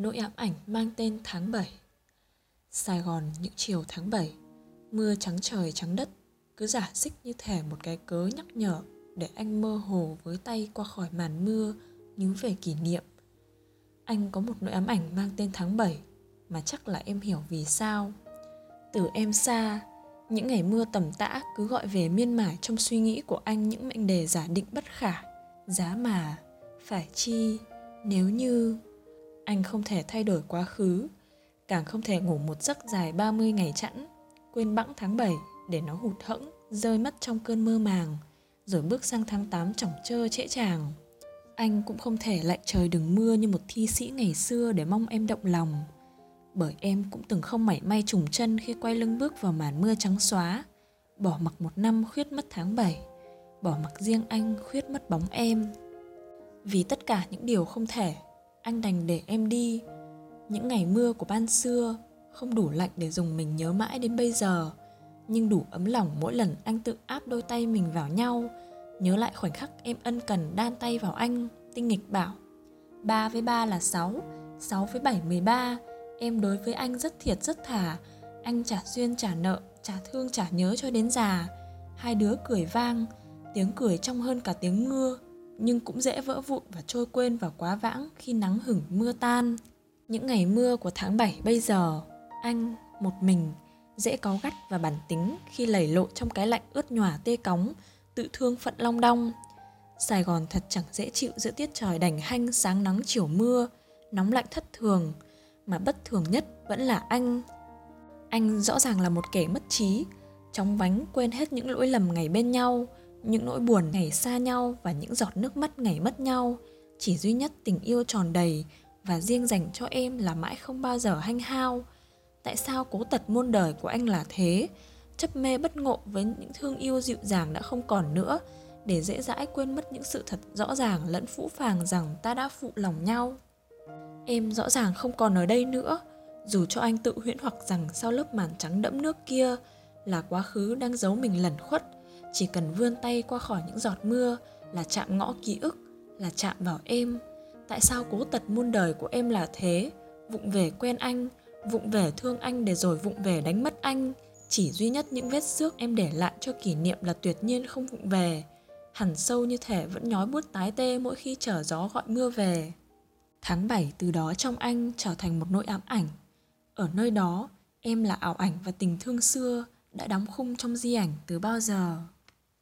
Nỗi ám ảnh mang tên tháng 7 Sài Gòn những chiều tháng 7 Mưa trắng trời trắng đất Cứ giả xích như thể một cái cớ nhắc nhở Để anh mơ hồ với tay qua khỏi màn mưa Nhú về kỷ niệm. Anh có một nỗi ám ảnh mang tên tháng 7 Mà chắc là em hiểu vì sao. Từ em xa Những ngày mưa tầm tã cứ gọi về miên mải trong suy nghĩ của anh những mệnh đề giả định bất khả Giá mà, phải chi, nếu như anh không thể thay đổi quá khứ, càng không thể ngủ một giấc dài 30 ngày chẵn, quên bẵng tháng 7 để nó hụt hẫng, rơi mất trong cơn mơ màng, rồi bước sang tháng 8 chỏng trơ trễ chàng. Anh cũng không thể lạnh trời đừng mưa như một thi sĩ ngày xưa để mong em động lòng. Bởi em cũng từng không mảy may trùng chân khi quay lưng bước vào màn mưa trắng xóa, bỏ mặc một năm khuyết mất tháng 7, bỏ mặc riêng anh khuyết mất bóng em. Vì tất cả những điều không thể anh đành để em đi. Những ngày mưa của ban xưa không đủ lạnh để dùng mình nhớ mãi đến bây giờ, nhưng đủ ấm lòng mỗi lần anh tự áp đôi tay mình vào nhau, nhớ lại khoảnh khắc em ân cần đan tay vào anh, tinh nghịch bảo, ba với ba là sáu sáu với bảy mười ba, em đối với anh rất thiệt rất thà, anh trả duyên trả nợ, trả thương trả nhớ cho đến già. Hai đứa cười vang, tiếng cười trong hơn cả tiếng mưa nhưng cũng dễ vỡ vụn và trôi quên vào quá vãng khi nắng hửng mưa tan. Những ngày mưa của tháng 7 bây giờ, anh một mình dễ có gắt và bản tính khi lầy lộ trong cái lạnh ướt nhòa tê cóng, tự thương phận long đong. Sài Gòn thật chẳng dễ chịu giữa tiết trời đành hanh sáng nắng chiều mưa, nóng lạnh thất thường, mà bất thường nhất vẫn là anh. Anh rõ ràng là một kẻ mất trí, chóng vánh quên hết những lỗi lầm ngày bên nhau, những nỗi buồn ngày xa nhau và những giọt nước mắt ngày mất nhau, chỉ duy nhất tình yêu tròn đầy và riêng dành cho em là mãi không bao giờ hanh hao. Tại sao cố tật muôn đời của anh là thế? Chấp mê bất ngộ với những thương yêu dịu dàng đã không còn nữa, để dễ dãi quên mất những sự thật rõ ràng lẫn phũ phàng rằng ta đã phụ lòng nhau. Em rõ ràng không còn ở đây nữa, dù cho anh tự huyễn hoặc rằng sau lớp màn trắng đẫm nước kia là quá khứ đang giấu mình lẩn khuất chỉ cần vươn tay qua khỏi những giọt mưa là chạm ngõ ký ức, là chạm vào em. Tại sao cố tật muôn đời của em là thế? Vụng về quen anh, vụng về thương anh để rồi vụng về đánh mất anh. Chỉ duy nhất những vết xước em để lại cho kỷ niệm là tuyệt nhiên không vụng về. Hẳn sâu như thể vẫn nhói bút tái tê mỗi khi trở gió gọi mưa về. Tháng 7 từ đó trong anh trở thành một nỗi ám ảnh. Ở nơi đó, em là ảo ảnh và tình thương xưa đã đóng khung trong di ảnh từ bao giờ?